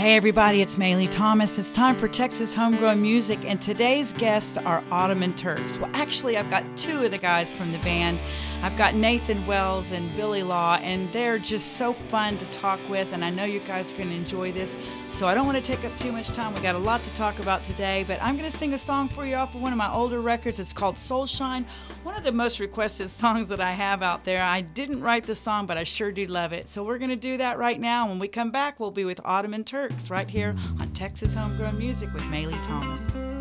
Hey everybody, it's Maylee Thomas. It's time for Texas Homegrown Music, and today's guests are Ottoman Turks. Well, actually, I've got two of the guys from the band. I've got Nathan Wells and Billy Law, and they're just so fun to talk with, and I know you guys are going to enjoy this. So I don't want to take up too much time. We got a lot to talk about today, but I'm going to sing a song for you off of one of my older records. It's called Soul Shine, one of the most requested songs that I have out there. I didn't write the song, but I sure do love it. So we're going to do that right now. When we come back, we'll be with Ottoman Turks right here on Texas Homegrown Music with Maylee Thomas.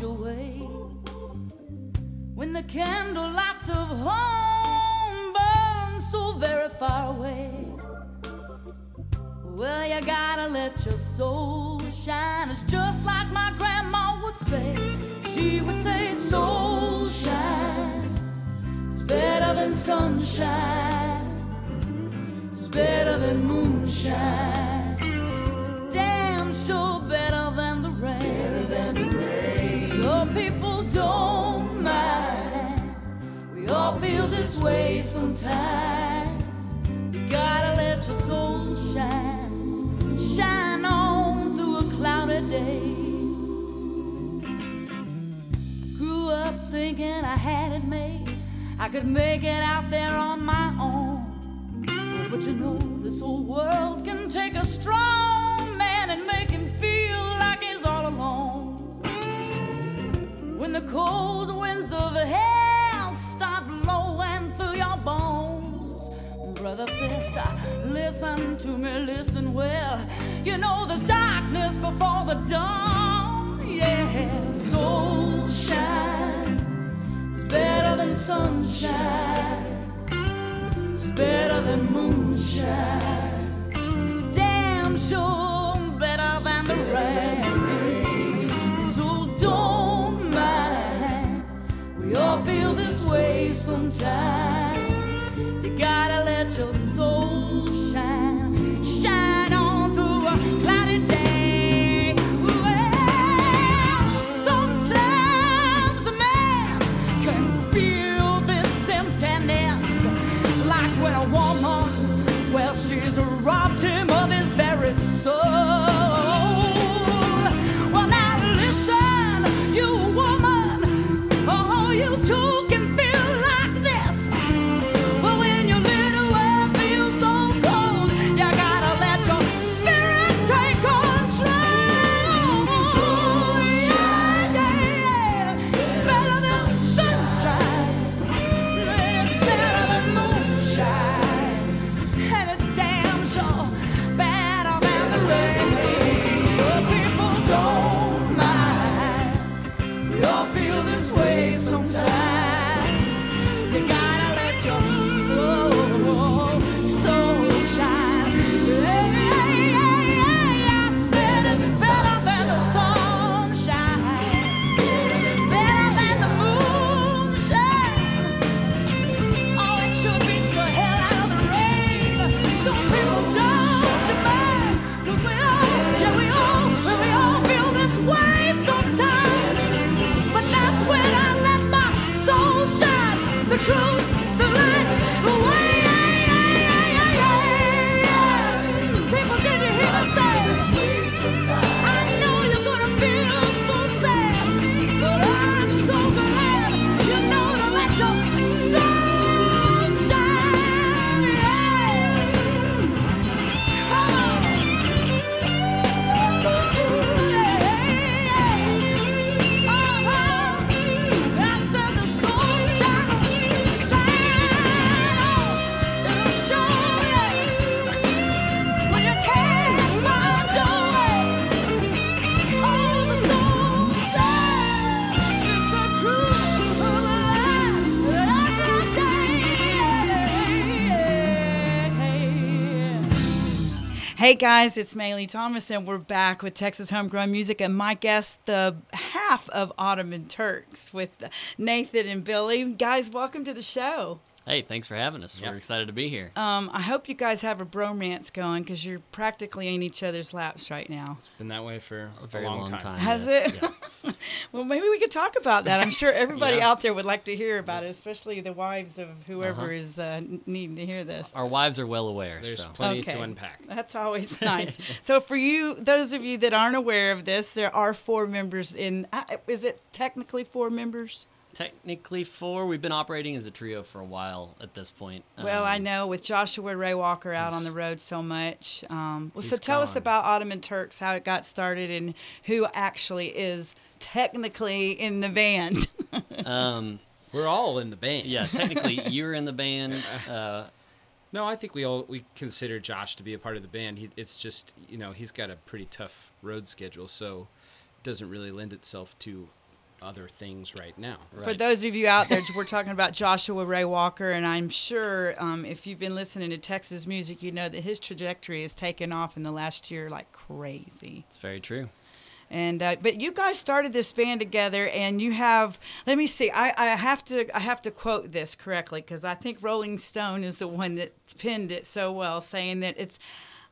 Lost. When the candle lights of home burn so very far away. Well, you gotta let your soul shine. It's just like my grandma would say. She would say, Soul shine. It's better than sunshine. It's better than moonshine. Way sometimes. You gotta let your soul shine, shine on through a cloudy day. Grew up thinking I had it made, I could make it out there on my own. But you know, this old world can take a strong man and make him feel like he's all alone. When the cold winds of hell brother, sister, listen to me, listen well. You know there's darkness before the dawn. Yeah, soul shine. It's better than sunshine. It's better than moonshine. It's damn sure better than the rain. So don't mind. We all feel this way sometimes. You your soul Hey guys, it's Maylee Thomas, and we're back with Texas Homegrown Music, and my guest, the half of Ottoman Turks, with Nathan and Billy. Guys, welcome to the show. Hey, thanks for having us. We're excited to be here. Um, I hope you guys have a bromance going because you're practically in each other's laps right now. It's been that way for a, very long, long time. time. Has yes, it? well, maybe we could talk about that. I'm sure everybody Yeah. out there would like to hear about it, especially the wives of whoever Uh-huh. is uh, needing to hear this. Our wives are well aware. There's so. plenty to unpack. That's always nice. so, for you, those of you that aren't aware of this, there are four members in. Uh, is it technically four members? Technically four. We've been operating as a trio for a while at this point. Well, I Um, know with Joshua Ray Walker out on the road so much. Um, well, so he's tell us about Ottoman Turks, how it got started, and who actually is technically in the band. Um, We're all in the band. yeah, technically you're in the band. Uh, No, I think we all we consider Josh to be a part of the band. He, it's just you know he's got a pretty tough road schedule, so it doesn't really lend itself to other things right now. For those of you out there, we're talking about Joshua Ray Walker, and I'm sure um, if you've been listening to Texas music, you know that his trajectory has taken off in the last year like crazy. it's very true. And uh, but you guys started this band together, and you have. Let me see. I, I have to I have to quote this correctly because I think Rolling Stone is the one that pinned it so well, saying that it's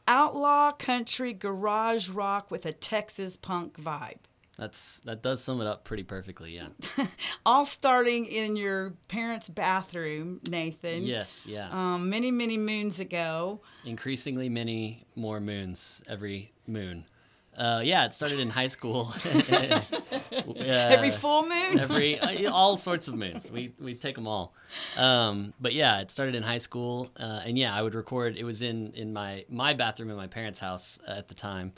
outlaw country garage rock with a Texas punk vibe. That's that does sum it up pretty perfectly. Yeah. All starting in your parents' bathroom, Nathan. yes. Yeah. Um, many many moons ago. Increasingly many more moons every moon. Uh, yeah, it started in high school. Every Uh, full moon. every uh, all sorts of moons. We we take them all. Um, but yeah, it started in high school, uh, and yeah, I would record. It was in in my my bathroom in my parents' house at the time,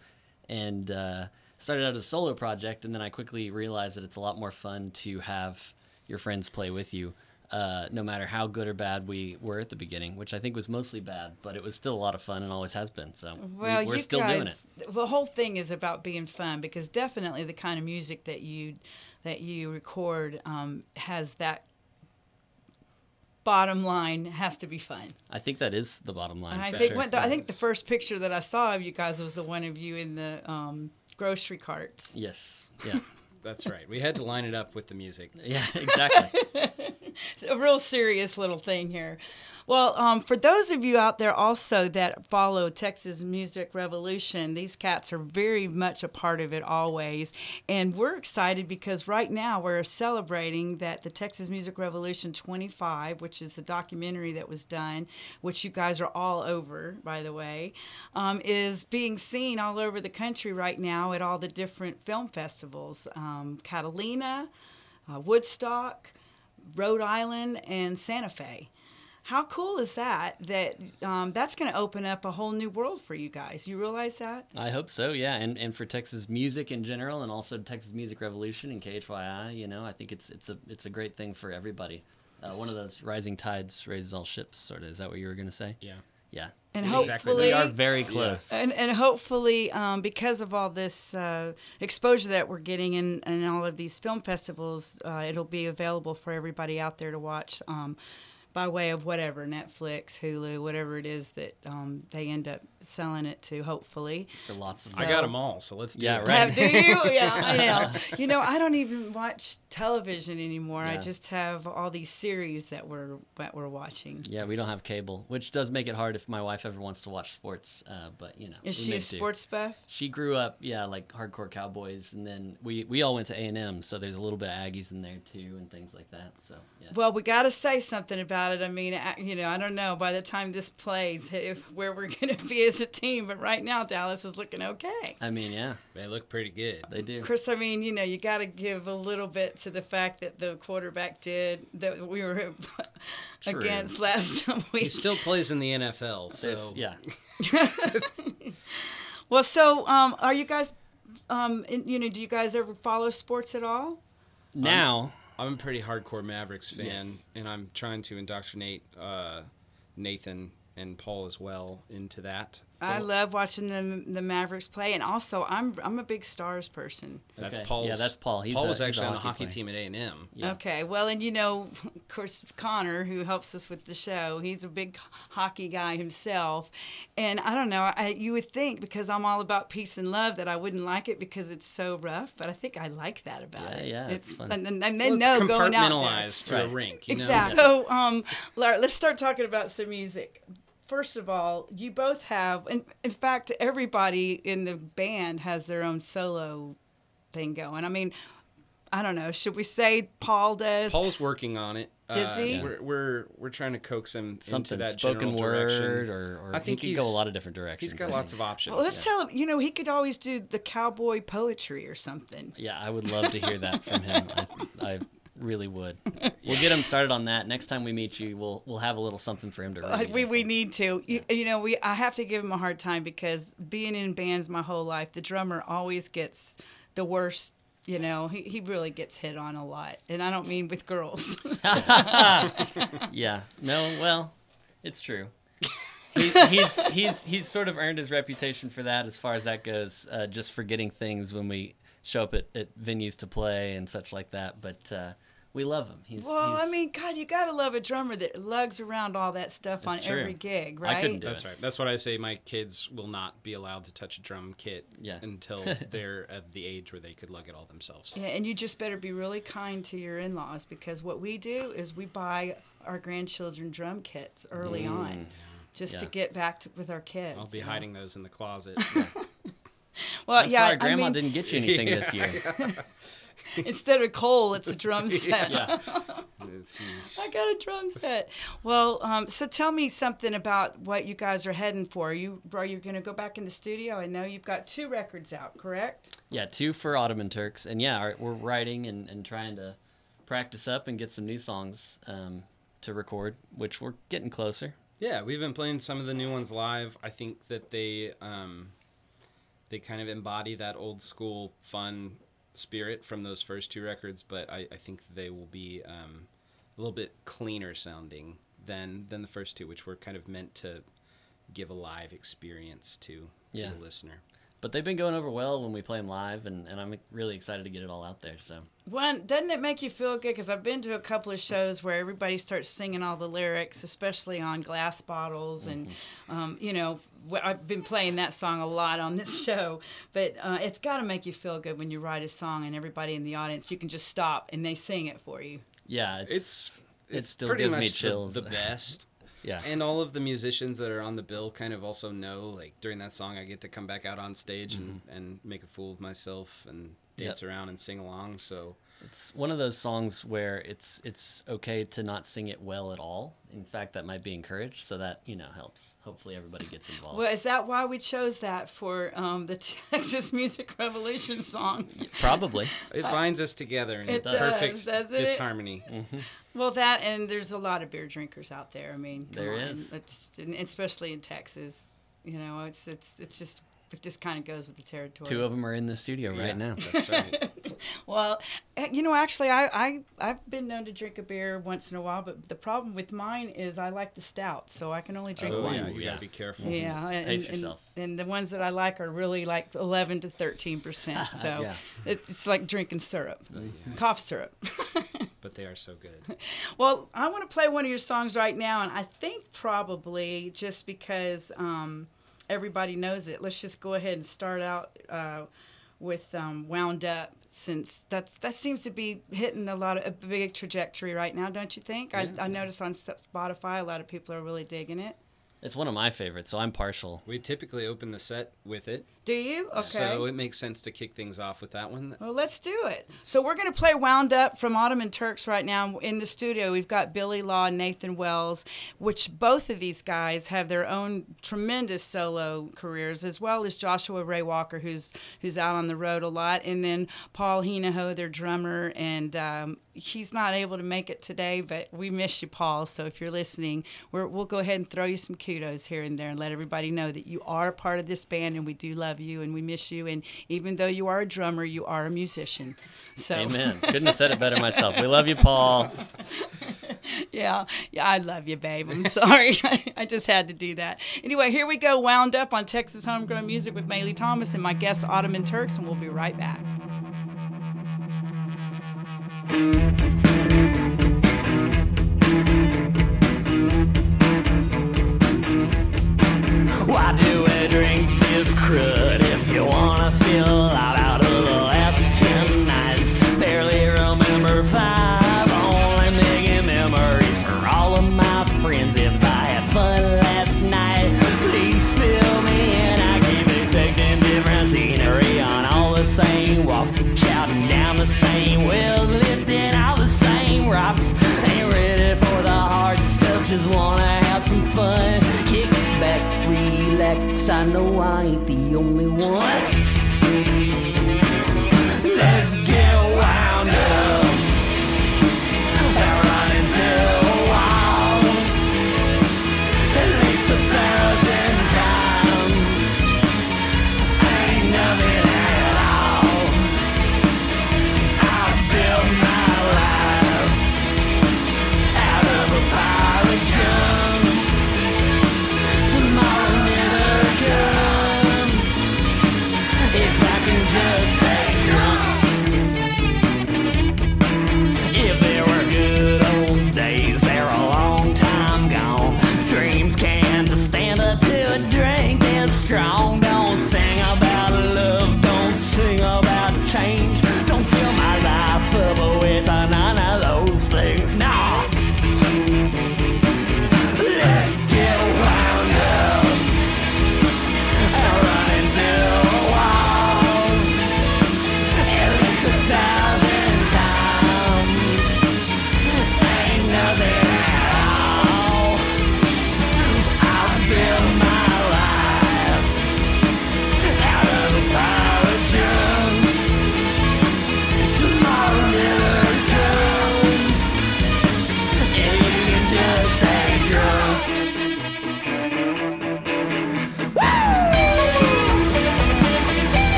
and uh, started out as a solo project. And then I quickly realized that it's a lot more fun to have your friends play with you. Uh, no matter how good or bad we were at the beginning, which I think was mostly bad, but it was still a lot of fun and always has been. So we- Well, we're you still doing it. guys, the whole thing is about being fun because definitely the kind of music that you that you record um, has that bottom line has to be fun. I think that is the bottom line. I think sure. the, I think the first picture that I saw of you guys was the one of you in the um, grocery carts. Yes. Yeah. That's right. We had to line it up with the music. Yeah. Exactly. A real serious little thing here. Well, um, for those of you out there also that follow Texas Music Revolution, these cats are very much a part of it always. And we're excited because right now we're celebrating that the Texas Music Revolution 25, which is the documentary that was done, which you guys are all over, by the way, um, is being seen all over the country right now at all the different film festivals um, Catalina, uh, Woodstock. Rhode Island and Santa Fe. How cool is that? That um, that's going to open up a whole new world for you guys. You realize that? I hope so, yeah, and and for Texas music in general, and also Texas Music Revolution and KHYI, you know, I think it's it's a it's a great thing for everybody. Uh, one of those rising tides raises all ships, sort of. Is that what you were gonna say? Yeah. Yeah, And Exactly. hopefully, we are very close. and, and hopefully, um, because of all this uh, exposure that we're getting in, in all of these film festivals, uh, it'll be available for everybody out there to watch um, by way of whatever Netflix, Hulu, whatever it is that um, they end up selling it to. Hopefully, For lots of So- I got them all, so let's do Yeah, it. right. Have, do you? Yeah, I know. You know, I don't even watch television anymore. I just have all these series that we're that we're watching. Yeah, we don't have cable, which does make it hard if my wife ever wants to watch sports. Uh, but you know, Is she a make do. sports buff? She grew up, yeah, like hardcore Cowboys, and then we we all went to A and M, so there's a little bit of Aggies in there too, and things like that. So yeah. Well, we got to say something about it. I mean, I- you know, I don't know by the time this plays if, where we're going to be as a team, but right now Dallas is looking okay. I mean, yeah, They look pretty good. they do. Chris, I mean, you know, you got to give a little bit to the fact that the quarterback did that we were against last week. He still plays in the NFL, so yeah, Well, so um, are you guys, um, in, you know, do you guys ever follow sports at all? now I'm a pretty hardcore Mavericks fan, Yes. and I'm trying to indoctrinate uh, Nathan and Paul as well into that. I love watching the the Mavericks play, and also I'm I'm a big Stars person. That's Paul. Yeah, that's Paul. He's Paul a- was he's a actually on the hockey hockey player. team at A and M. Yeah. Okay, well, and you know, of course, Connor, who helps us with the show, he's a big hockey guy himself. And I don't know, I, you would think because I'm all about peace and love that I wouldn't like it because it's so rough, but I think I like that about Yeah, it. yeah, it's it's fun. and, and, and Well, they it's know going out there. compartmentalized to a rink. You know? Exactly. So, um, Laura, let's start talking about some music. First of all, you both have, and in fact, everybody in the band has their own solo thing going. I mean, I don't know. Should we say Paul does? Paul's working on it. Is Uh, he? We're, we're we're trying to coax him Something into that spoken general word, direction. or, or I think he could go a lot of different directions. He's got lots of options. Well, let's tell him. You know, he could always do the cowboy poetry or something. Yeah, I would love to hear that from him. I, I really would. We'll get him started on that. Next time we meet you, we'll we'll have a little something for him to Uh, we, we need to. You, you know, we I have to give him a hard time because being in bands my whole life, the drummer always gets the worst. You know, he, he really gets hit on a lot, and I don't mean with girls. yeah. No. Well, it's true. He's, he's he's he's sort of earned his reputation for that as far as that goes. Uh, just forgetting things when we show up at, at venues to play and such like that. But uh, we love him. He's, well, I mean, God, you gotta love a drummer that lugs around all that stuff on true. every gig, right? I right? couldn't do That's right. That's what I say. My kids will not be allowed to touch a drum kit Yeah. until they're at the age where they could lug it all themselves. Yeah, and you just better be really kind to your in-laws because what we do is we buy our grandchildren drum kits early on, just to Mm. Get back to, with our kids. I'll be you know. hiding those in the closet. Well, I'm yeah, sorry, I Grandma mean, didn't get you anything this year. instead of coal, it's a drum set. Yeah. I got a drum set. Well, um, so tell me something about what you guys are heading for. Are you are you going to go back in the studio? I know you've got two records out, correct? Yeah, two for Ottoman Turks, and yeah, our- we're writing and, and trying to practice up and get some new songs um, to record, which we're getting closer. Yeah, we've been playing some of the new ones live. I think that they um, they kind of embody that old school fun spirit from those first two records, but I, I think they will be um, a little bit cleaner sounding than than the first two, which were kind of meant to give a live experience to, to Yeah. the listener. But they've been going over well when we play them live, and, and I'm really excited to get it all out there. So One, doesn't it make you feel good? Because I've been to a couple of shows where everybody starts singing all the lyrics, especially on glass bottles, and um, you know, I've been playing that song a lot on this show. But uh, it's got to make you feel good when you write a song and everybody in the audience, you can just stop and they sing it for you. yeah, it's, It's it it's still pretty gives much me the- chills. The, best. Yeah, And all of the musicians that are on the bill kind of also know, like during that song, I get to come back out on stage and, mm-hmm. and make a fool of myself and dance around and sing along. So it's one of those songs where it's it's okay to not sing it well at all. In fact, that might be encouraged, so that you know helps. Hopefully, everybody gets involved. Well, is that why we chose that for um, the Texas Music Revolution song? Probably. it binds us together in It perfect does, doesn't it? disharmony. Well, that and there's a lot of beer drinkers out there. I mean, come There on. is. It's especially in Texas. You know, it's it's it's just it just kind of goes with the territory. Two of them are in the studio right Yeah, now. That's right. Well, eh, you know, actually, I, I I've been known to drink a beer once in a while, but the problem with mine is I like the stout, so I can only drink oh one. yeah, you yeah. gotta be careful. Yeah, and, Pace and, yourself. and the ones that I like are really like 11 to 13 percent. So Yeah. it, it's like drinking syrup, cough syrup. But they are so good. Well, I want to play one of your songs right now, and I think probably just because um, everybody knows it, let's just go ahead and start out uh, with um, "Wound Up," since that that seems to be hitting a lot of a big trajectory right now, don't you think? I, I noticed on Spotify a lot of people are really digging it. It's one of my favorites, so I'm partial. We typically open the set with it, Do you? Okay. so it makes sense to kick things off with that one. Well, let's do it. So we're going to play Wound Up from Ottoman Turks right now. In the studio, we've got Billy Law and Nathan Wells, which both of these guys have their own tremendous solo careers, as well as Joshua Ray Walker, who's who's out on the road a lot, and then Paul Hinojo, their drummer, and um, he's not able to make it today, but we miss you, Paul. So if you're listening, we're, we'll go ahead and throw you some kudos here and there and let everybody know that you are a part of this band and we do love you and we miss you. And even though you are a drummer, you are a musician. So Amen. Couldn't have said it better myself. We love you, Paul. yeah, yeah, I love you, babe. I'm sorry. I just had to do that. Anyway, here we go, wound up on Texas Homegrown Music with Maylee Thomas and my guest, Ottoman Turks, and we'll be right back.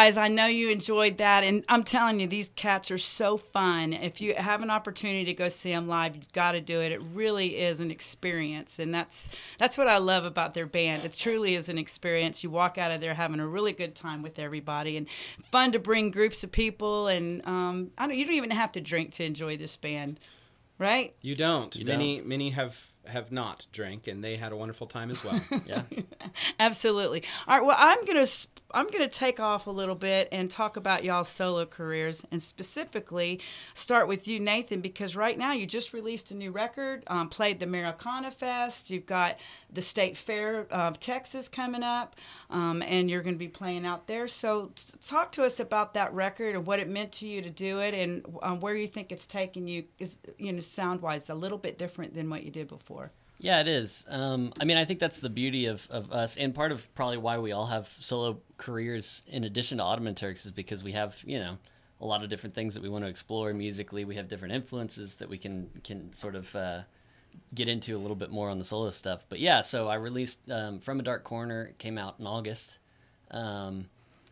Guys, I know you enjoyed that, and I'm telling you, these cats are so fun. If you have an opportunity to go see them live, you've got to do it. It really is an experience, and that's that's what I love about their band. It truly is an experience. You walk out of there having a really good time with everybody, and fun to bring groups of people. And um, I don't, you don't even have to drink to enjoy this band, right? You don't. You many many have have not drank, and they had a wonderful time as well. Yeah. Absolutely. All right. Well, I'm gonna sp- I'm gonna take off a little bit and talk about y'all's solo careers, and specifically start with you, Nathan, because right now you just released a new record, um, played the Americana Fest. You've got the State Fair of Texas coming up, um, and you're going to be playing out there. So, t- talk to us about that record and what it meant to you to do it, and um, where you think it's taken you. Is you know sound wise a little bit different than what you did before. Yeah, it is. Um, I mean, I think that's the beauty of, of us, and part of probably why we all have solo careers in addition to Ottoman Turks is because we have, you know, a lot of different things that we want to explore musically. We have different influences that we can can sort of uh, get into a little bit more on the solo stuff. But yeah, so I released um, From a Dark Corner. Came out in August. Um,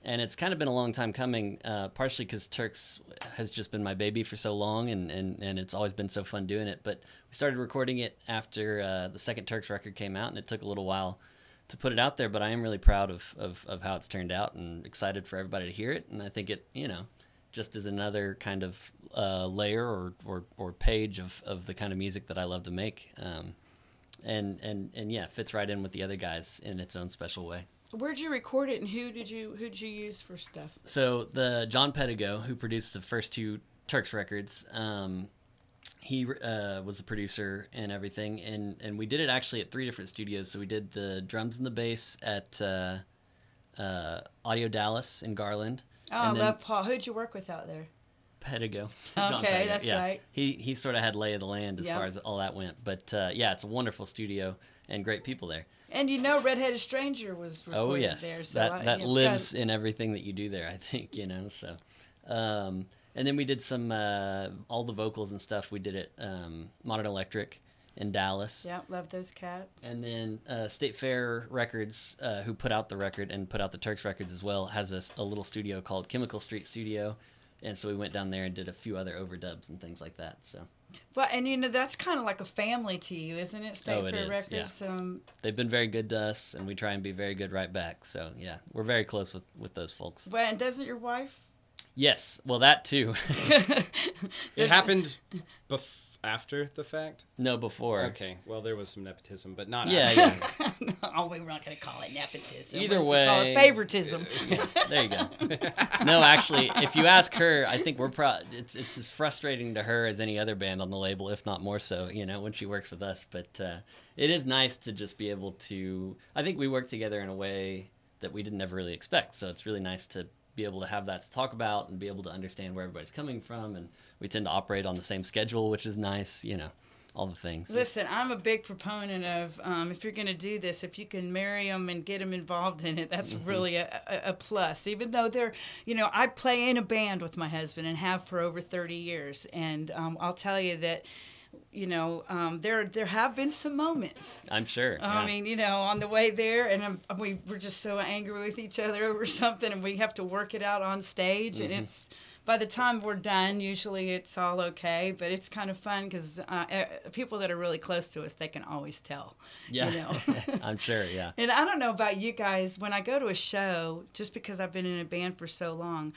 and it's kind of been a long time coming, uh, partially because Turks has just been my baby for so long, and, and, and it's always been so fun doing it. But we started recording it after uh, the second Turks record came out, and it took a little while to put it out there. But I am really proud of, of, of how it's turned out, and excited for everybody to hear it. And I think it, you know, just is another kind of uh, layer or, or, or page of, of the kind of music that I love to make. Um, and, and, and yeah, fits right in with the other guys in its own special way. Where'd you record it, and who did you who did you use for stuff? So the John Pedigo, who produced the first two Turks records, um, he uh, was a producer and everything, and and we did it actually at three different studios. So we did the drums and the bass at uh, uh, Audio Dallas in Garland. Oh, I love Paul. Who'd you work with out there? Pedigo. Okay, that's right. He he sort of had lay of the land as Yep. far as all that went. But uh, yeah, it's a wonderful studio and great people there. And you know, Redheaded Stranger was recorded Oh yes, there. So that I- that lives got- in everything that you do there. I think you know. So, um, and then we did some uh, all the vocals and stuff. We did it um, Modern Electric in Dallas. Yeah, love those cats. And then uh, State Fair Records, uh, who put out the record and put out the Turks records as well, has a little studio called Chemical Street Studio. And so we went down there and did a few other overdubs and things like that. So Well, and you know that's kind of like a family to you, isn't it? State Oh, it Fair is, Records. Um, they've been very good to us, and we try and be very good right back. So yeah, we're very close with, with those folks. well, and doesn't your wife? Yes, well that too. It happened bef- after the fact. no, before. Okay, well there was some nepotism, but not. Yeah, after. yeah. oh, we're not going to call it nepotism. Either We're just gonna call way- it favoritism. there you go. No, actually, if you ask her, I think we're pro. It's it's as frustrating to her as any other band on the label, if not more so. You know, when she works with us, but uh, it is nice to just be able to. I think we work together in a way that we didn't ever really expect. So it's really nice to be able to have that to talk about and be able to understand where everybody's coming from, and we tend to operate on the same schedule, which is nice. You know, all the things. Listen, I'm a big proponent of um, if you're going to do this, if you can marry them and get them involved in it, that's Mm-hmm. really a, a, a plus. Even though they're, you know, I play in a band with my husband and have for over 30 years, and um, I'll tell you that, you know, um, there there have been some moments. I'm sure. I yeah. mean, you know, on the way there, and um, we we're just so angry with each other over something, and we have to work it out on stage, and it's. By the time we're done, usually it's all okay, but it's kind of fun because uh, people that are really close to us, they can always tell. yeah, You know? I'm sure. Yeah. and I don't know about you guys, when I go to a show, just because I've been in a band for so long,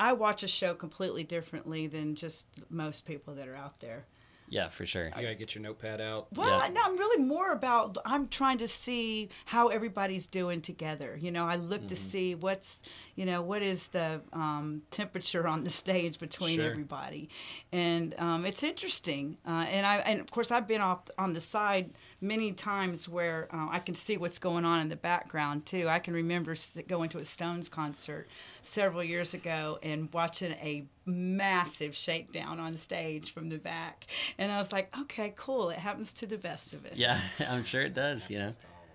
I watch a show completely differently than just most people that are out there. Yeah, for sure. You gotta get your notepad out. Well, Yeah. no, I'm really more about. I'm trying to see how everybody's doing together. You know, I look Mm-hmm. to see what's, you know, what is the um, temperature on the stage between Sure. everybody, and um, it's interesting. Uh, and I, and of course, I've been off on the side many times where uh, I can see what's going on in the background too. I can remember going to a Stones concert several years ago and watching a massive shakedown on stage from the back, and I was like, okay, cool. It happens to the best of us. Yeah, I'm sure it does. You know.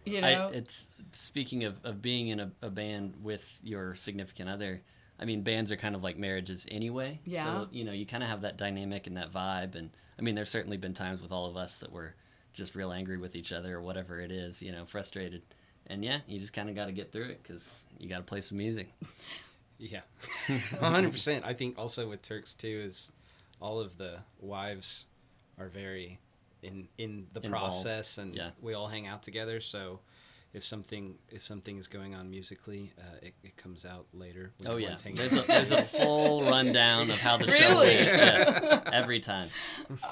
you I, know. it's speaking of, of being in a, a band with your significant other. I mean, bands are kind of like marriages anyway. Yeah. So you know, you kind of have that dynamic and that vibe. And I mean, there's certainly been times with all of us that were just real angry with each other or whatever it is. You know, frustrated. And yeah, you just kind of got to get through it because you got to play some music. Yeah, hundred percent. I think also with Turks too is all of the wives are very in in the Involved. process, and Yeah. we all hang out together. So if something if something is going on musically, uh, it, it comes out later. when Oh yeah, there's a, there's a full rundown of how the show Really? went. Yes, every time.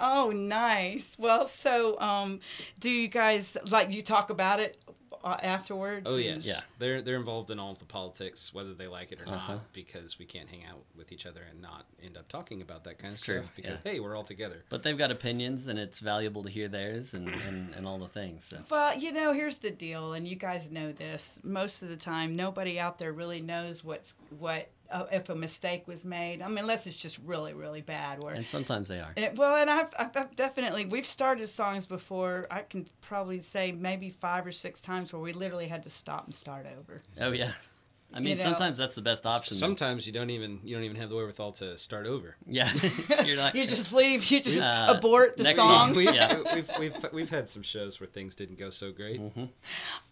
Oh, nice. Well, so um, do you guys like you talk about it afterwards? Oh yes, Yeah. They're they're involved in all of the politics, whether they like it or Uh-huh. not, because we can't hang out with each other and not end up talking about that kind of true, stuff. Because yeah. hey, we're all together. But they've got opinions, and it's valuable to hear theirs and, and, and all the things. So. Well, you know, here's the deal, and you guys know this. Most of the time, nobody out there really knows what's what uh, if a mistake was made. I mean, unless it's just really, really bad. Where And sometimes they are. It, well, and I've, I've, I've definitely we've started songs before. I can probably say maybe five or six times where we literally had to stop and start over. Oh yeah. I mean, know. sometimes that's the best option. though. Sometimes you don't even you don't even have the wherewithal to start over. Yeah. You're like You just leave. You just Uh, abort the song. song. We've, Yeah. we've, we've, we've had some shows where things didn't go so great. Mm-hmm.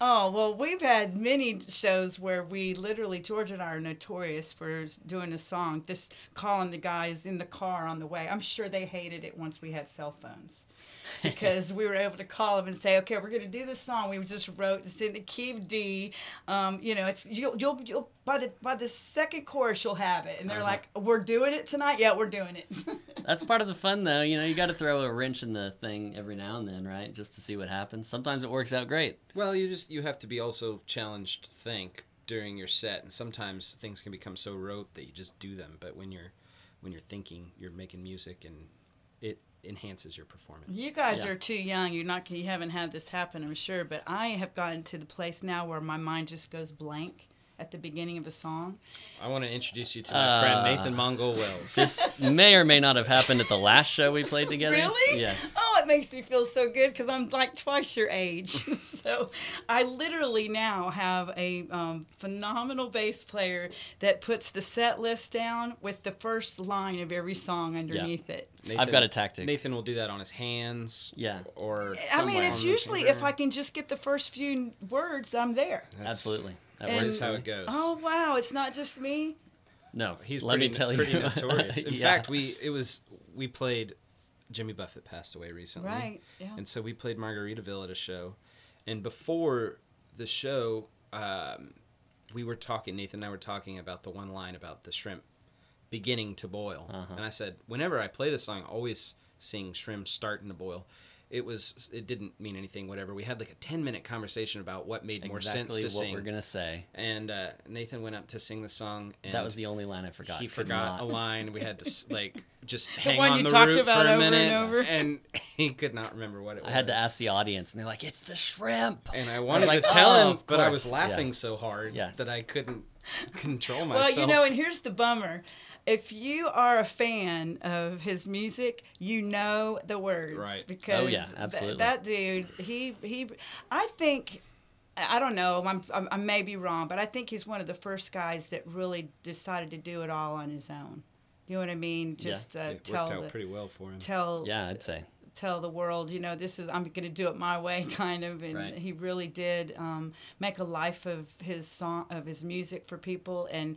Oh well, we've had many shows where we literally George and I are notorious for doing a song, just calling the guys in the car on the way. I'm sure they hated it once we had cell phones. because we were able to call them and say, okay, we're going to do this song. We just wrote it's in the key of D. Um, you know, it's you'll, you'll you'll by the by the second chorus you'll have it, and they're uh-huh. like, we're doing it tonight. Yeah, we're doing it. That's part of the fun, though. You know, you got to throw a wrench in the thing every now and then, right? Just to see what happens. Sometimes it works out great. Well, you just you have to be also challenged to think during your set, and sometimes things can become so rote that you just do them. But when you're when you're thinking, you're making music, and it enhances your performance. You guys Yeah. are too young. You're not. You haven't had this happen, I'm sure. But I have gotten to the place now where my mind just goes blank at the beginning of a song. I want to introduce you to my friend Uh, Nathan Mongol Wells. This may or may not have happened at the last show we played together. Really? Yeah. Oh, it makes me feel so good because I'm like twice your age. so I literally now have a um, phenomenal bass player that puts the set list down with the first line of every song underneath it. I've got a tactic. Nathan will do that on his hands. Yeah. Or I mean, it's usually if. I can just get the first few words, I'm there. That's- Absolutely. That And- works. That's how it goes. Oh wow, it's not just me. No, He's let pretty, me tell pretty you. notorious. In Yeah. fact, we it was we played. Jimmy Buffett passed away recently, Right, yeah. And so we played Margaritaville at a show, and before the show, um, we were talking. Nathan and I were talking about the one line about the shrimp beginning to boil, Uh-huh. and I said, whenever I play this song, I always sing shrimp starting to boil. It was it didn't mean anything. Whatever. We had like a ten minute conversation about what made more sense to what sing. we're gonna say. And uh, Nathan went up to sing the song. And That was the only line I forgot. he forgot not. a line. We had to like just hang one on you the talked root about for a over and minute, over. and he could not remember what it was. I had to ask the audience, and they're like, "It's the shrimp." and I wanted like, to tell "Oh, him, but I was laughing Yeah. so hard Yeah. that I couldn't control myself Well, you know, and here's the bummer. If you are a fan of his music, you know the words. Right. Because Oh, yeah, th- absolutely. that dude, he he I think I don't know, I'm, I'm I may be wrong, but I think he's one of the first guys that really decided to do it all on his own. You know what I mean? Just uh, it tell worked out the, pretty well for him. tell Yeah, I'd say. tell the world, you know, this is I'm going to do it my way, kind of. And Right. he really did um, make a life of his song, of his music for people, and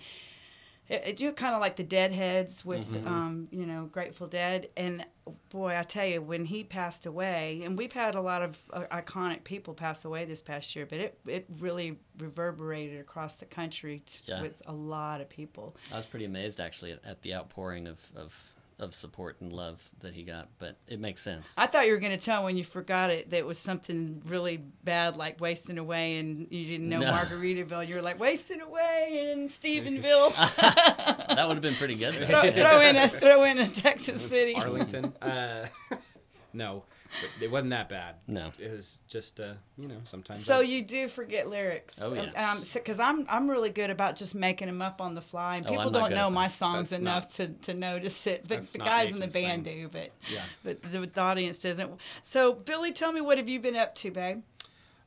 it, do kind of like the Deadheads with, Mm-hmm. um, you know, Grateful Dead. And boy, I tell you, when he passed away, and we've had a lot of uh, iconic people pass away this past year, but it it really reverberated across the country t- Yeah. with a lot of people. I was pretty amazed actually at, at the outpouring of, of of support and love that he got, but it makes sense. I thought you were going to tell when you forgot it that it was something really bad, like wasting away, and you didn't know No. Margaritaville. You were like wasting away in Stephenville. that would have been pretty good. throw, throw in a throw in a Texas City. Arlington. uh, no, but it wasn't that bad. No. it was just uh, you know sometimes. So I- you do forget lyrics. Oh, Um, yes. Um, because I'm I'm really good about just making them up on the fly, and Oh, people I'm don't know my songs That's enough not- to, to notice it. The, the guys in the band thing. do, but Yeah. but the, the audience doesn't. So Billy, tell me what have you been up to, babe?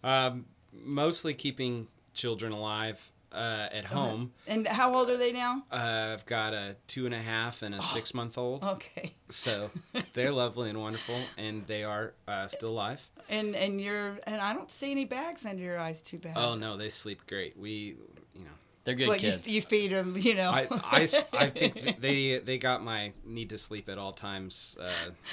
um, mostly keeping children alive uh, at home. And how old are they now? Uh, I've got a two and a half and a six month old. Okay. So they're lovely and wonderful, and they are uh, still alive. And and you're and I don't see any bags under your eyes too bad. Oh no, they sleep great. We, you know, They're good But you, kids. you feed them, you know. I I think they they got my need to sleep at all times. Uh,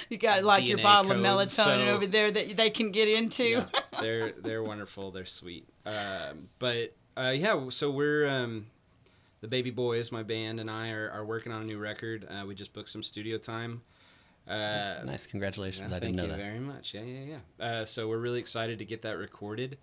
you got like your DNA bottle of melatonin so- over there that they can get into. yeah, they're they're wonderful. They're sweet. Um, but uh, yeah, so we're um, the Baby Boys, my band, and I are, are working on a new record. Uh, we just booked some studio time. Uh, nice, congratulations! Yeah, I thank didn't know you that. very much. Yeah, yeah, yeah. Uh, so we're really excited to get that recorded.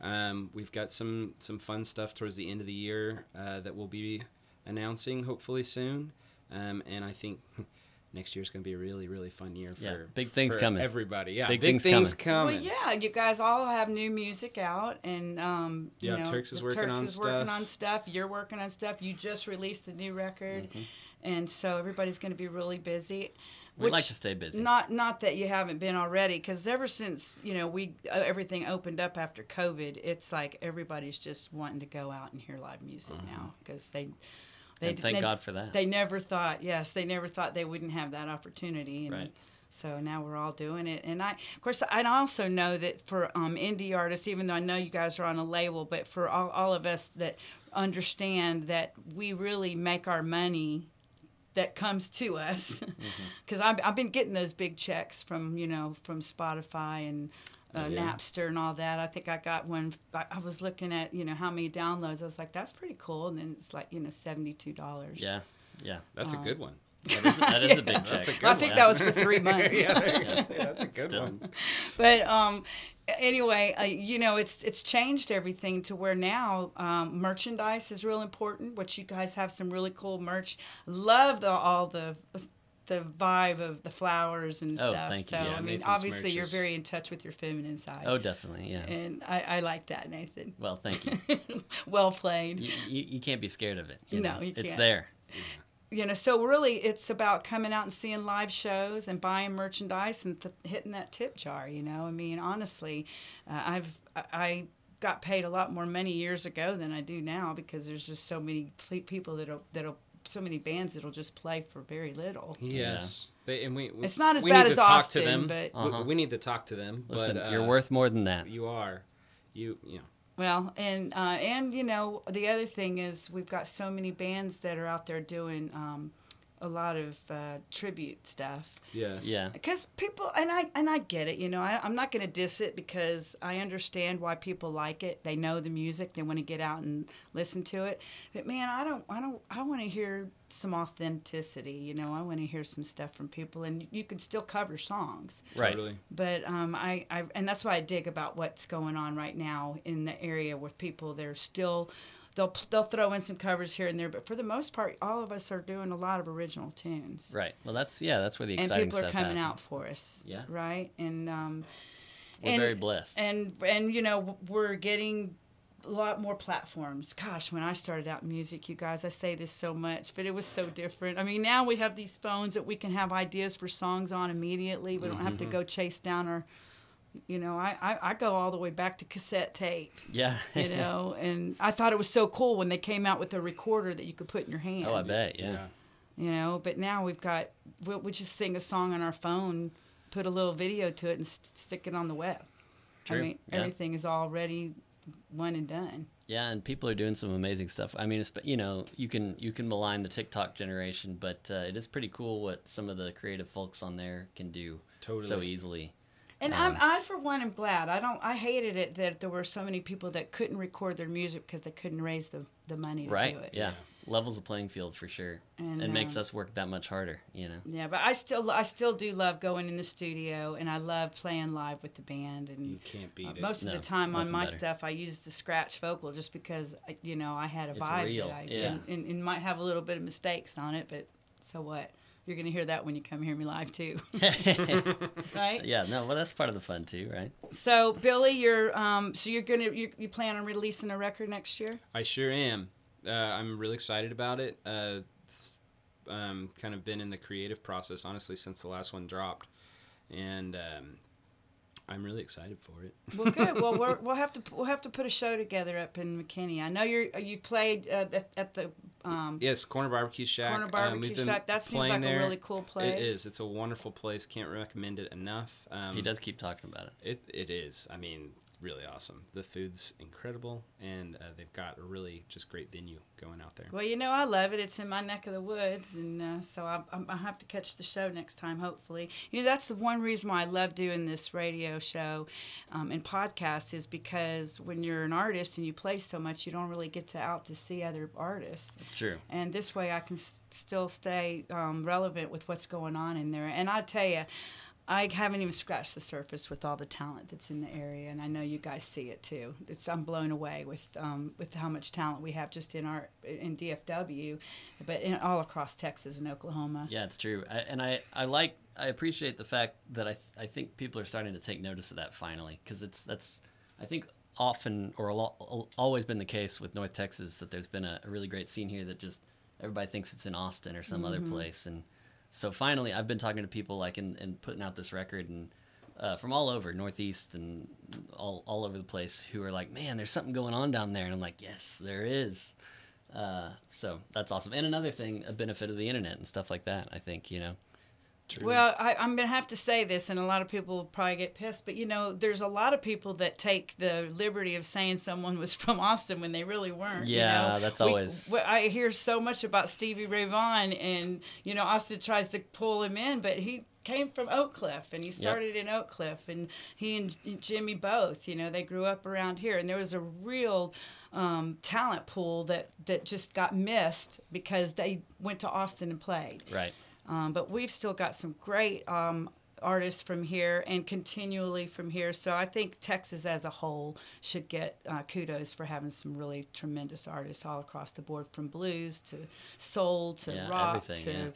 Um, we've got some some fun stuff towards the end of the year uh, that we'll be announcing hopefully soon. Um, and I think next year's going to be a really really fun year for Yeah, big things for coming. Everybody, yeah, Big big, things things, coming. Well, yeah, you guys all have new music out, and um, you know, Turks is working Turks on is working stuff. on stuff. You're working on stuff. You just released a new record, Mm-hmm. and so everybody's going to be really busy. We'd like to stay busy. Not not that you haven't been already, because ever since you know we uh, everything opened up after COVID, it's like everybody's just wanting to go out and hear live music now because they. They, And thank they- God for that. They never thought, yes, they never thought they wouldn't have that opportunity. And Right. So now we're all doing it, and I, of course, I also know that for um, indie artists, even though I know you guys are on a label, but for all, all of us that understand that we really make our money that comes to us, because I've, I've been getting those big checks from you know from Spotify and. Uh, yeah. Napster and all that. I think I got one. I I was looking at you know how many downloads. I was like, that's pretty cool. And then it's like you know seventy two dollars. yeah, yeah. That's Uh, a good one. That is, that is a big check. That's a good I think Yeah. that was for three months. yeah, there. Yeah, that's a good Still. one. but um anyway uh, you know it's it's changed everything to where now um, merchandise is real important which you guys have some really cool merch love the all the the vibe of the flowers and Oh, stuff. thank you. so Yeah, I mean, Nathan's obviously you're is- very in touch with your feminine side. Oh, definitely. Yeah. and I, I like that, Nathan. Well, thank you. well played. you, you. You can't be scared of it. you No, know? you It's can't. It's there. you know so really it's about coming out and seeing live shows and buying merchandise and th- hitting that tip jar you know i mean honestly uh, i've I- i got paid a lot more money years ago than i do now because there's just so many people that'll that'll so many bands that'll just play for very little Yes, they, and we, we. It's not as we bad need as to talk Austin, to them. but- We- Uh-huh. we, need to talk to them. Listen, but, uh, you're worth more than that. You are. You you know. Well, and uh, and you know the other thing is we've got so many bands that are out there doing um, a lot of uh, tribute stuff. Yes. Yeah. because people and I and I get it. You know, I, I'm not going to diss it because I understand why people like it. They know the music. They want to get out and listen to it. But man, I don't. I don't. I want to hear some authenticity. You know, I want to hear some stuff from people, and you can still cover songs. Right. Totally. But um, I, I and that's why I dig about what's going on right now in the area with people. They're still. They'll, they'll throw in some covers here and there, but for the most part, all of us are doing a lot of original tunes Right. Well, that's yeah. That's where the and people are coming happens. out for us. Yeah. Right. And um, We're and, very blessed. And and you know we're getting a lot more platforms. Gosh, when I started out in music, you guys, I say this so much, but it was so different. I mean, now we have these phones that we can have ideas for songs on immediately. We don't have to Mm-hmm. go chase down our. You know, I, I, I go all the way back to cassette tape, yeah. you know, and I thought it was so cool when they came out with a recorder that you could put in your hand oh, I bet. Yeah. you know but now we've got we'll, we just sing a song on our phone put a little video to it and st- stick it on the web True, i mean yeah. everything is already one and done Yeah, and people are doing some amazing stuff. I mean, it's you know, you can you can malign the TikTok generation, but uh, it is pretty cool what some of the creative folks on there can do totally. so easily. And I'm, i for one am glad i don't i hated it that there were so many people that couldn't record their music because they couldn't raise the, the money to Right? do it Yeah. Levels the playing field for sure. And, it makes um, us work that much harder, you know. yeah but i still i still do love going in the studio and i love playing live with the band and You can't beat Uh, it. most of the time on my better. stuff, I use the scratch vocal just because I- you know I had a It's vibe real, that I yeah. and, and, and might have a little bit of mistakes on it, but so what? You're gonna hear that when you come hear me live too, right? yeah, no, well that's part of the fun too, right? So Billy, you're um, so you're gonna you, you plan on releasing a record next year? I sure am. Uh, I'm really excited about it. Uh, um, kind of been in the creative process, honestly, since the last one dropped, and um, I'm really excited for it. Well, good. well, we're, we'll have to we'll have to put a show together up in McKinney. I know you're you played uh, at, at the um, Yes, Corner Barbecue Shack. Corner um, Barbecue we've Shack. That seems playing like a really cool place. It is. It's a wonderful place. Can't recommend it enough. Um, he does keep talking about it. It, it is. I mean, really awesome. The food's incredible, and uh, they've got a really just great venue going out there. Well, you know, I love it. It's in my neck of the woods, and uh, so I, I, I have to catch the show next time, hopefully. You know, that's the one reason why I love doing this radio show um, and podcast is because when you're an artist and you play so much, you don't really get to out to see other artists. It's true. And this way, I can s- still stay um, relevant with what's going on in there. And I tell you, I haven't even scratched the surface with all the talent that's in the area, and I know you guys see it too. It's I'm blown away with um, with how much talent we have just in our in DFW, but in, all across Texas and Oklahoma. Yeah, it's true. I, and I, I like I appreciate the fact that I I think people are starting to take notice of that finally because it's that's I think often or a lo- always been the case with North Texas that there's been a, a really great scene here that just everybody thinks it's in Austin or some other place and so finally I've been talking to people like and, and putting out this record and uh, from all over Northeast and all, all over the place who are like man there's something going on down there and I'm like yes there is uh, so that's awesome. And another thing, a benefit of the internet and stuff like that. I think you know. Well, I, I'm going to have to say this, and a lot of people will probably get pissed, but you know, there's a lot of people that take the liberty of saying someone was from Austin when they really weren't. you Yeah, know? that's We- always- we- I hear so much about Stevie Ray Vaughan, and you know, Austin tries to pull him in, but he came from Oak Cliff, and he started in Oak Cliff, and he and Jimmy both, you know, they grew up around here, and there was a real um, talent pool that that just got missed because they went to Austin and played. Right. Um, but we've still got some great um, artists from here and continually from here. So I think Texas as a whole should get uh, kudos for having some really tremendous artists all across the board, from blues to soul to Yeah, rock to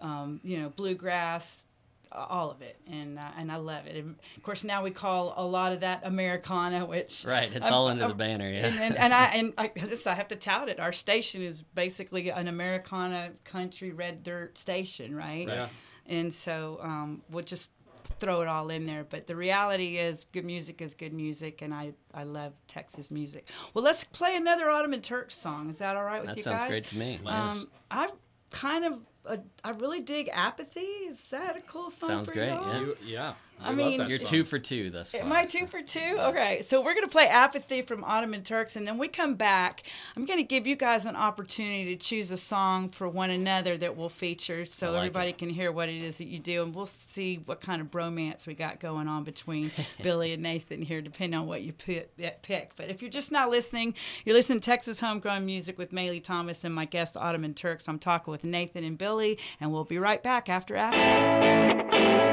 um, you know bluegrass. All of it, and uh, and I love it. And of course, now we call a lot of that Americana, which Right, it's I'm- all under the I'm- banner, yeah. And, and, and I and I, this I have to tout it. Our station is basically an Americana country red dirt station, right? Yeah. And so um, we'll just throw it all in there. But the reality is, good music is good music, and I I love Texas music. Well, let's play another Ottoman Turks song. Is that all right with That you sounds guys? great to me. Um, I've kind of uh, I really dig apathy. Is that a cool song? Sounds for great, y'all? yeah. You, yeah. I love mean- You're song. two for two thus far. Am I two for two? Okay, so we're gonna play "Apathy" from Ottoman Turks, and then we come back. I'm gonna give you guys an opportunity to choose a song for one another that we'll feature, so like everybody it. can hear what it is that you do, and we'll see what kind of bromance we got going on between Billy and Nathan here, depending on what you pick. Eh, pick. But if you're just not listening, you're listening to Texas Homegrown Music with Maylee Thomas and my guest Ottoman Turks. I'm talking with Nathan and Billy, and we'll be right back after Apathy.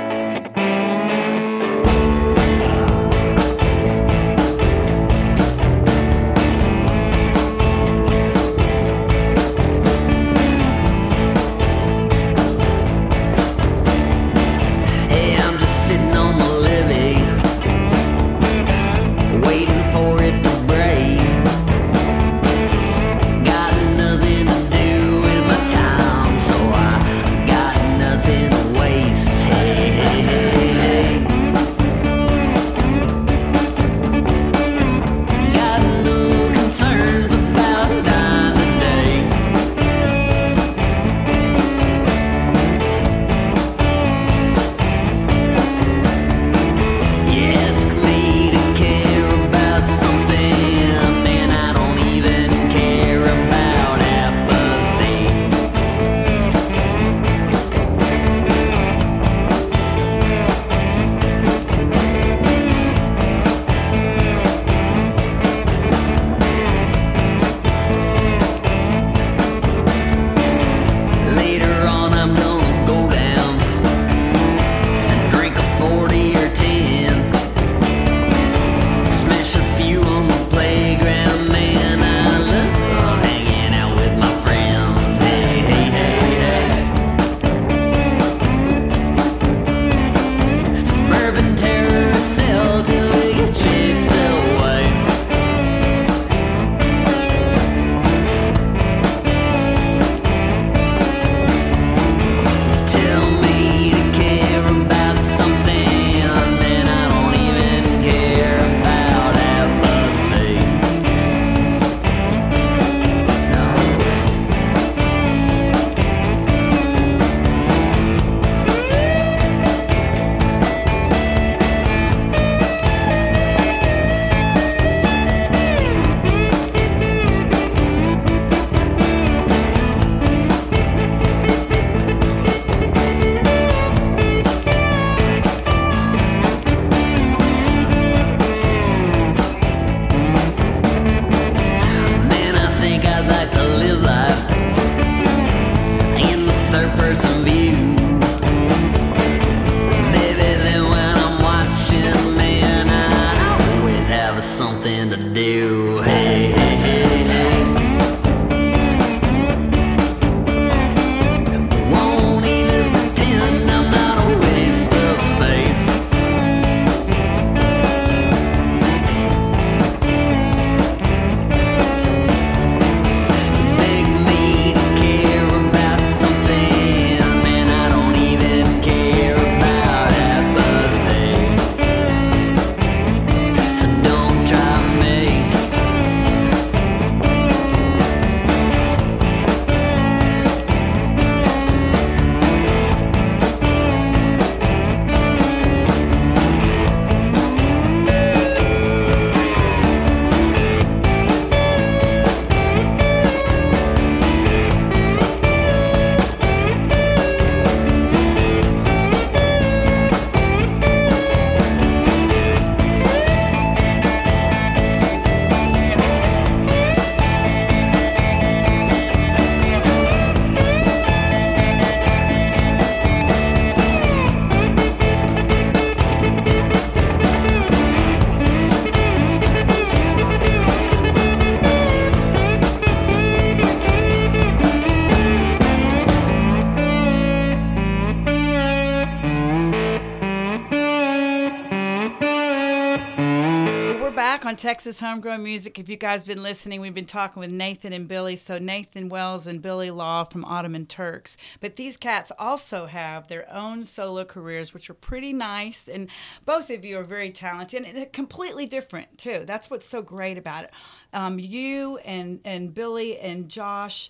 On Texas Homegrown Music. If you guys have been listening, we've been talking with Nathan and Billy. So Nathan Wells and Billy Law from Ottoman Turks. But these cats also have their own solo careers, which are pretty nice. And both of you are very talented and completely different too. That's what's so great about it. Um, you and and Billy and Josh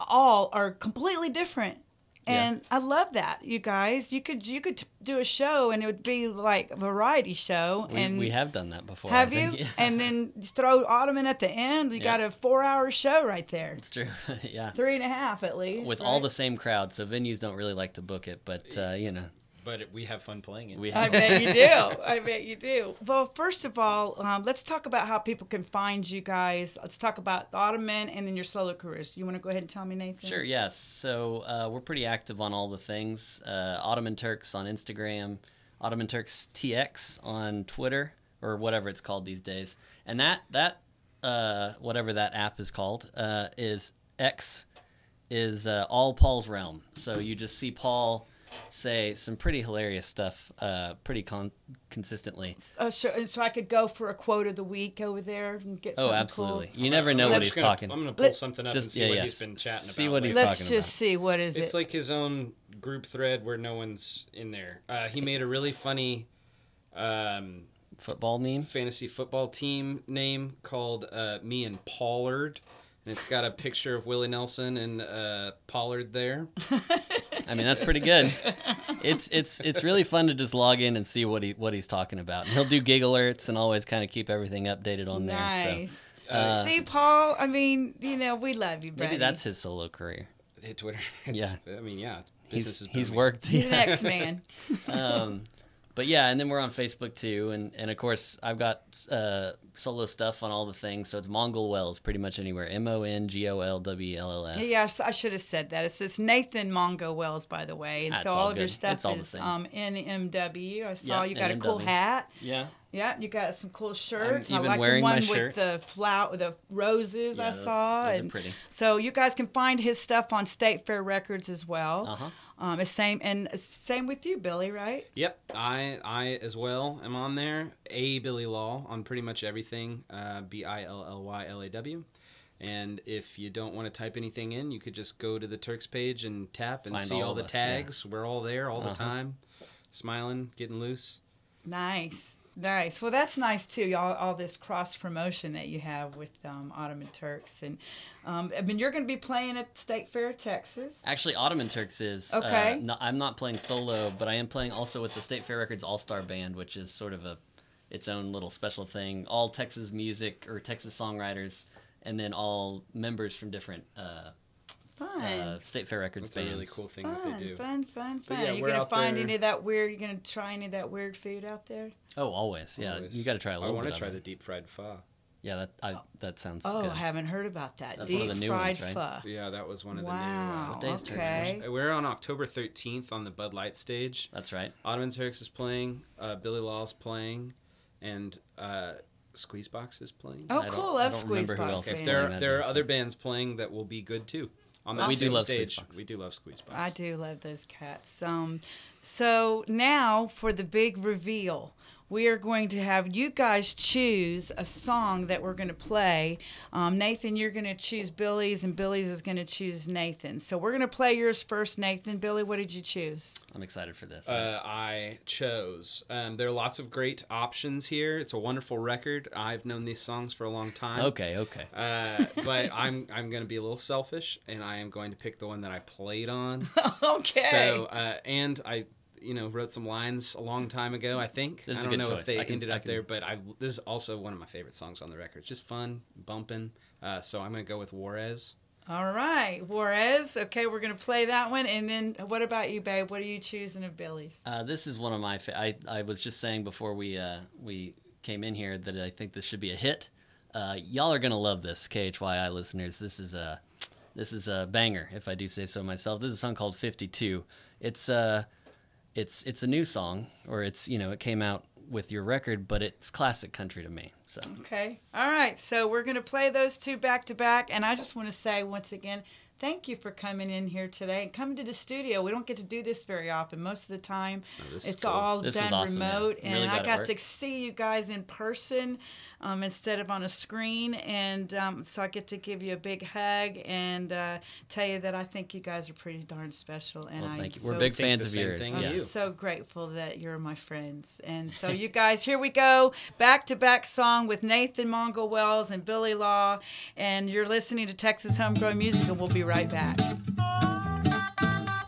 all are completely different. Yeah. And I love that, you guys. You could you could do a show, and it would be like a variety show. We, and we have done that before. I have you? Yeah. And then throw Ottoman at the end. You Yeah. got a four-hour show right there, it's true. yeah. three and a half at least. With all the same crowd, so venues don't really like to book it, but uh, you know, But it, we have fun playing it. we I bet you do. I bet you do. Well, first of all, um, let's talk about how people can find you guys. Let's talk about the Ottoman and then your solo careers. You want to go ahead and tell me, Nathan? Sure, yes. So uh, we're pretty active on all the things. Uh, Ottoman Turks on Instagram, Ottoman Turks TX on Twitter, or whatever it's called these days. And that that uh, whatever that app is called uh, is X is uh, all Paul's realm. So you just see Paul say some pretty hilarious stuff, uh, pretty con- consistently. Uh, so, so I could go for a quote of the week over there and get Oh, absolutely. cool. You never know I'm what he's gonna- talking. I'm gonna pull Let- something up Just- and see yeah, what yeah. he's been chatting See about. what he's lately. Let's talking just see what is It's it. It's like his own group thread where no one's in there. Uh, he made a really funny um, Football meme. fantasy football team name called uh, Me and Pollard. And it's got a picture of Willie Nelson and uh, Pollard there. I mean, that's pretty good. It's it's it's really fun to just log in and see what he what he's talking about. And he'll do gig alerts and always kind of keep everything updated on there. nice. So uh, see, Paul. I mean, you know, we love you, buddy. maybe that's his solo career. Hit Twitter. It's, Yeah. I mean, yeah. He's Business is he's booming. worked. He's yeah. an X-Man. um, but yeah, and then we're on Facebook too, and and of course I've got uh, solo stuff on all the things. So it's Mongol Wells, pretty much anywhere. M O N G O L W L L S. Yeah, I should have said that. It's this Nathan Mongo Wells, by the way, and That's so all all of your stuff It's all the is um, NMW. I saw Yep, you got a cool hat. Yeah. Yeah, you got some cool shirts. I even like wearing the my one shirt. with the flower, the roses. Yeah, I those- saw. those and pretty. So you guys can find his stuff on State Fair Records as well. Uh huh. Um, it's same and same with you, Billy, right? Yep, I I as well am on there. A Billy Law on pretty much everything. Uh, B I L L Y L A W. And if you don't want to type anything in, you could just go to the Turks page and tap and Find see all all, the us, yeah. tags. We're all there all the Uh-huh. time, smiling, getting loose. Nice, nice. Well, that's nice too. Y'all, all this cross promotion that you have with um, Ottoman Turks, and um, I mean, you're going to be playing at State Fair, Texas. Actually, Ottoman Turks is. Okay. Uh, no, I'm not playing solo, but I am playing also with the State Fair Records All Star Band, which is sort of a its own little special thing. All Texas music or Texas songwriters, and then all members from different uh, Fun. uh, State Fair Records That's a really cool thing Fun, that they do. fun, fun, fun. yeah, Are you we're gonna find there- any of that weird? You gonna try any of that weird food out there? Oh, always. Yeah, Always. you got to try a little bit. I want to try the deep fried pho. Yeah, that I, that sounds Oh, good. I haven't heard about that. That's Deep one of the new fried ones, right? pho. Yeah, that was one of the Wow. What day is Turks okay. Uh, we're on October 13th on the Bud Light stage. That's right. Ottoman Turks is playing. Uh, Billy Law's is playing, and uh, Squeezebox is playing. Oh, I cool. I Love don't remember who Squeezebox else is band. there, playing there are other bands playing that will be good too. On that We do same love stage, Squeezebox. we do love squeeze Squeezebox. I do love those cats. Um, so now for the big reveal, we are going to have you guys choose a song that we're going to play. Um, Nathan, you're going to choose Billy's, and Billy's is going to choose Nathan. So we're going to play yours first, Nathan. Billy, what did you choose? I'm excited for this. Uh, I chose. Um, there are lots of great options here. It's a wonderful record. I've known these songs for a long time. okay, okay. Uh, but I'm I'm going to be a little selfish, and I am going to pick the one that I played on. okay. So, uh, and I, you know, wrote some lines a long time ago. I think This is don't know choice. if they can- ended I up can- there, but I this is also one of my favorite songs on the record. It's just fun, bumping. Uh, so I'm gonna go with Juarez. All right, Juarez. Okay, we're going to play that one. And then what about you, babe? What are you choosing of Billy's? Uh, this is one of my. Fa- I I was just saying before we uh, we came in here that I think this should be a hit. Uh, y'all are gonna love this, KHYI listeners. This is a this is a banger, if I do say so myself. This is a song called "52." It's uh, it's it's a new song, or it's you know it came out with your record, but it's classic country to me. So Okay. All right. So we're going to play those two back to back. And I just want to say once again, thank you for coming in here today and coming to the studio. We don't get to do this very often. Most of the time, this it's cool. all This done awesome, remote, I'm and really I got worked. to see you guys in person um, instead of on a screen, and um, so I get to give you a big hug and uh, tell you that I think you guys are pretty darn special. And Well, I'm thank you. so We're big fans of same yours. thing I'm you. Yeah. so grateful that you're my friends. And so, you guys, here we go. Back to back song with Nathan Mongol Wells and Billy Law. And you're listening to Texas Homegrown Music, and we'll be right back.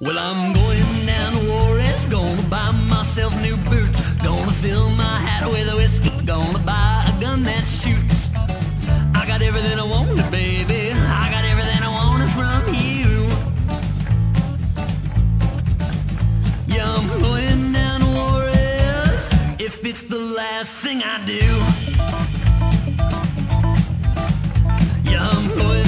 Well, I'm going down to Juarez, gonna buy myself new boots. Gonna fill my hat with whiskey, gonna buy a gun that shoots. I got everything I wanted, baby. I got everything I wanted from you. Yeah, I'm going down to Juarez if it's the last thing I do. Yeah, I'm going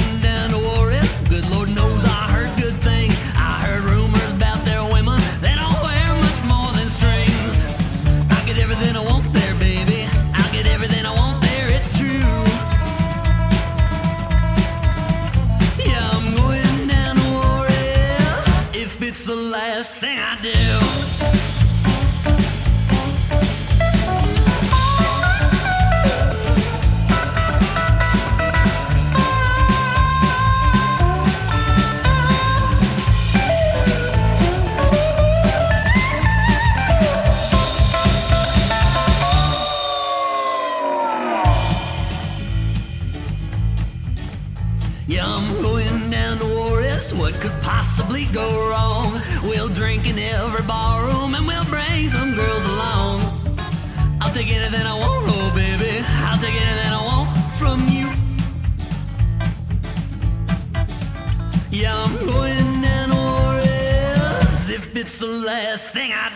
Yeah, I'm going down to Juarez. What could possibly go wrong? We'll drink in every barroom and we'll bring some girls along. I'll take anything I want, oh baby. I'll take anything I want from you. Yeah, I'm going down to Juarez if it's the last thing I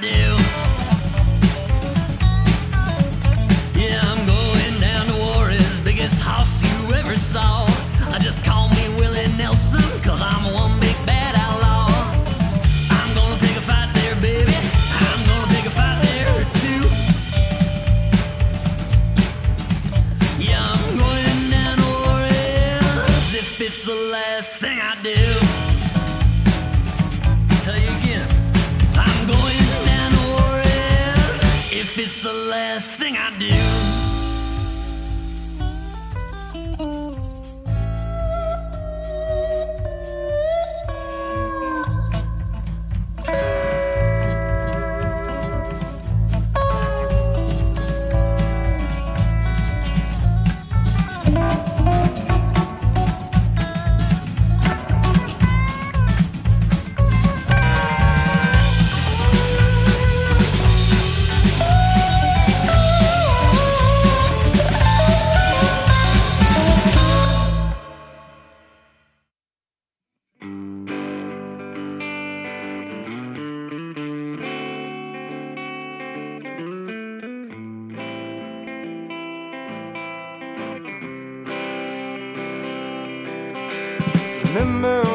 Remember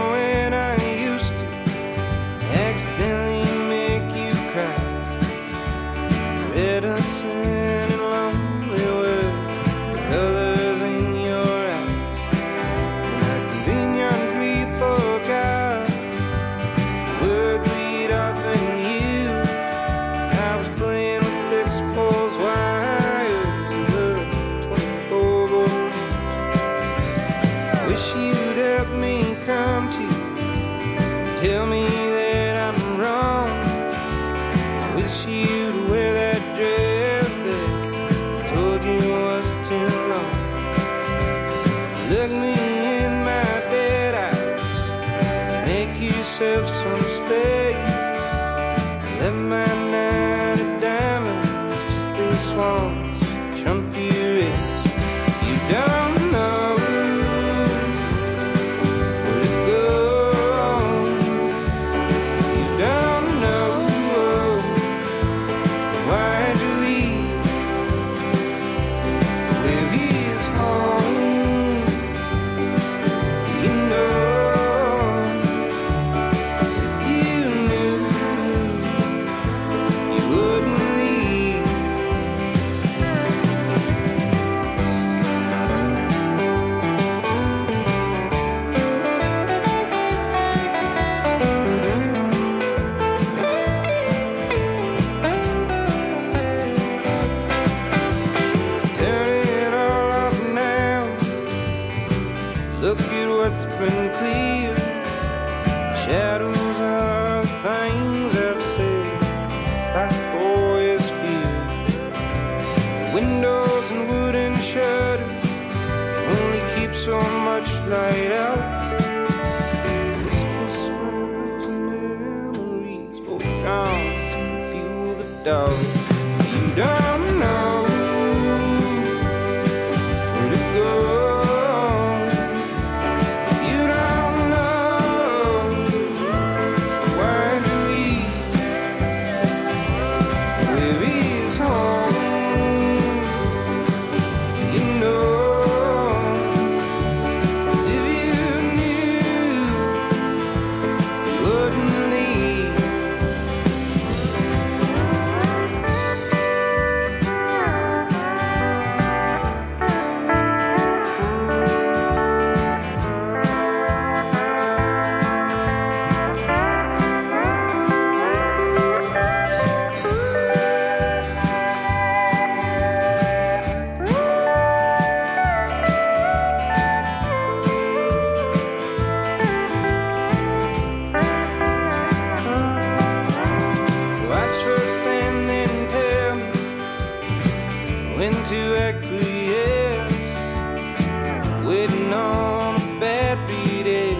Waiting on a bad beat, eh?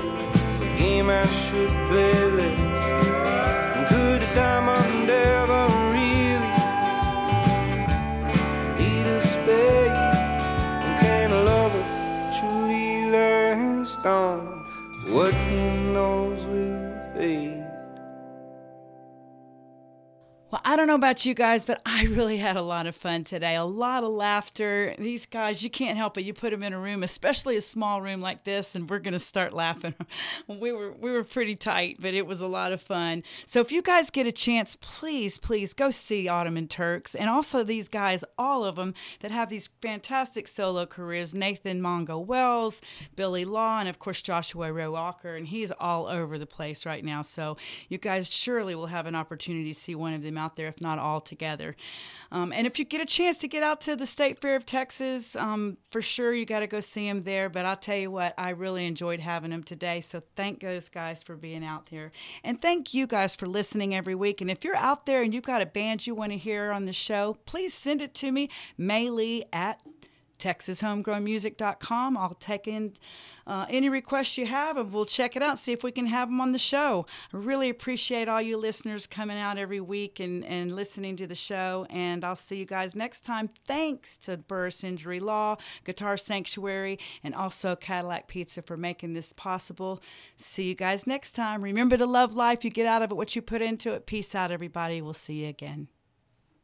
a game I should play less. And could a diamond ever really a? And can a lover truly last on what he knows will fade? Well, I don't know about you guys, but I really had a lot of fun today. A lot of laughter. These guys, you can't help it. You put them in a room, especially a small room like this, and we're going to start laughing. we were we were pretty tight, but it was a lot of fun. So if you guys get a chance, please, please go see Ottoman Turks and also these guys, all of them that have these fantastic solo careers. Nathan Mongo Wells, Billy Law, and of course Joshua Ray Walker, and he's all over the place right now. So you guys surely will have an opportunity to see one of them out there, if not all together. Um, and if you get a chance to get out to the State Fair of Texas, um, for sure you got to go see them there. But I'll tell you what, I really enjoyed having them today. So thank those guys for being out there. And thank you guys for listening every week. And if you're out there and you've got a band you want to hear on the show, please send it to me, Maylee at texashomegrownmusic.com. I'll take in uh, any requests you have and we'll check it out, see if we can have them on the show. I really appreciate all you listeners coming out every week and, and listening to the show. And I'll see you guys next time. Thanks to Burress Injury Law, Guitar Sanctuary, and also Cadillac Pizza for making this possible. See you guys next time. Remember to love life. You get out of it what you put into it. Peace out, everybody. We'll see you again.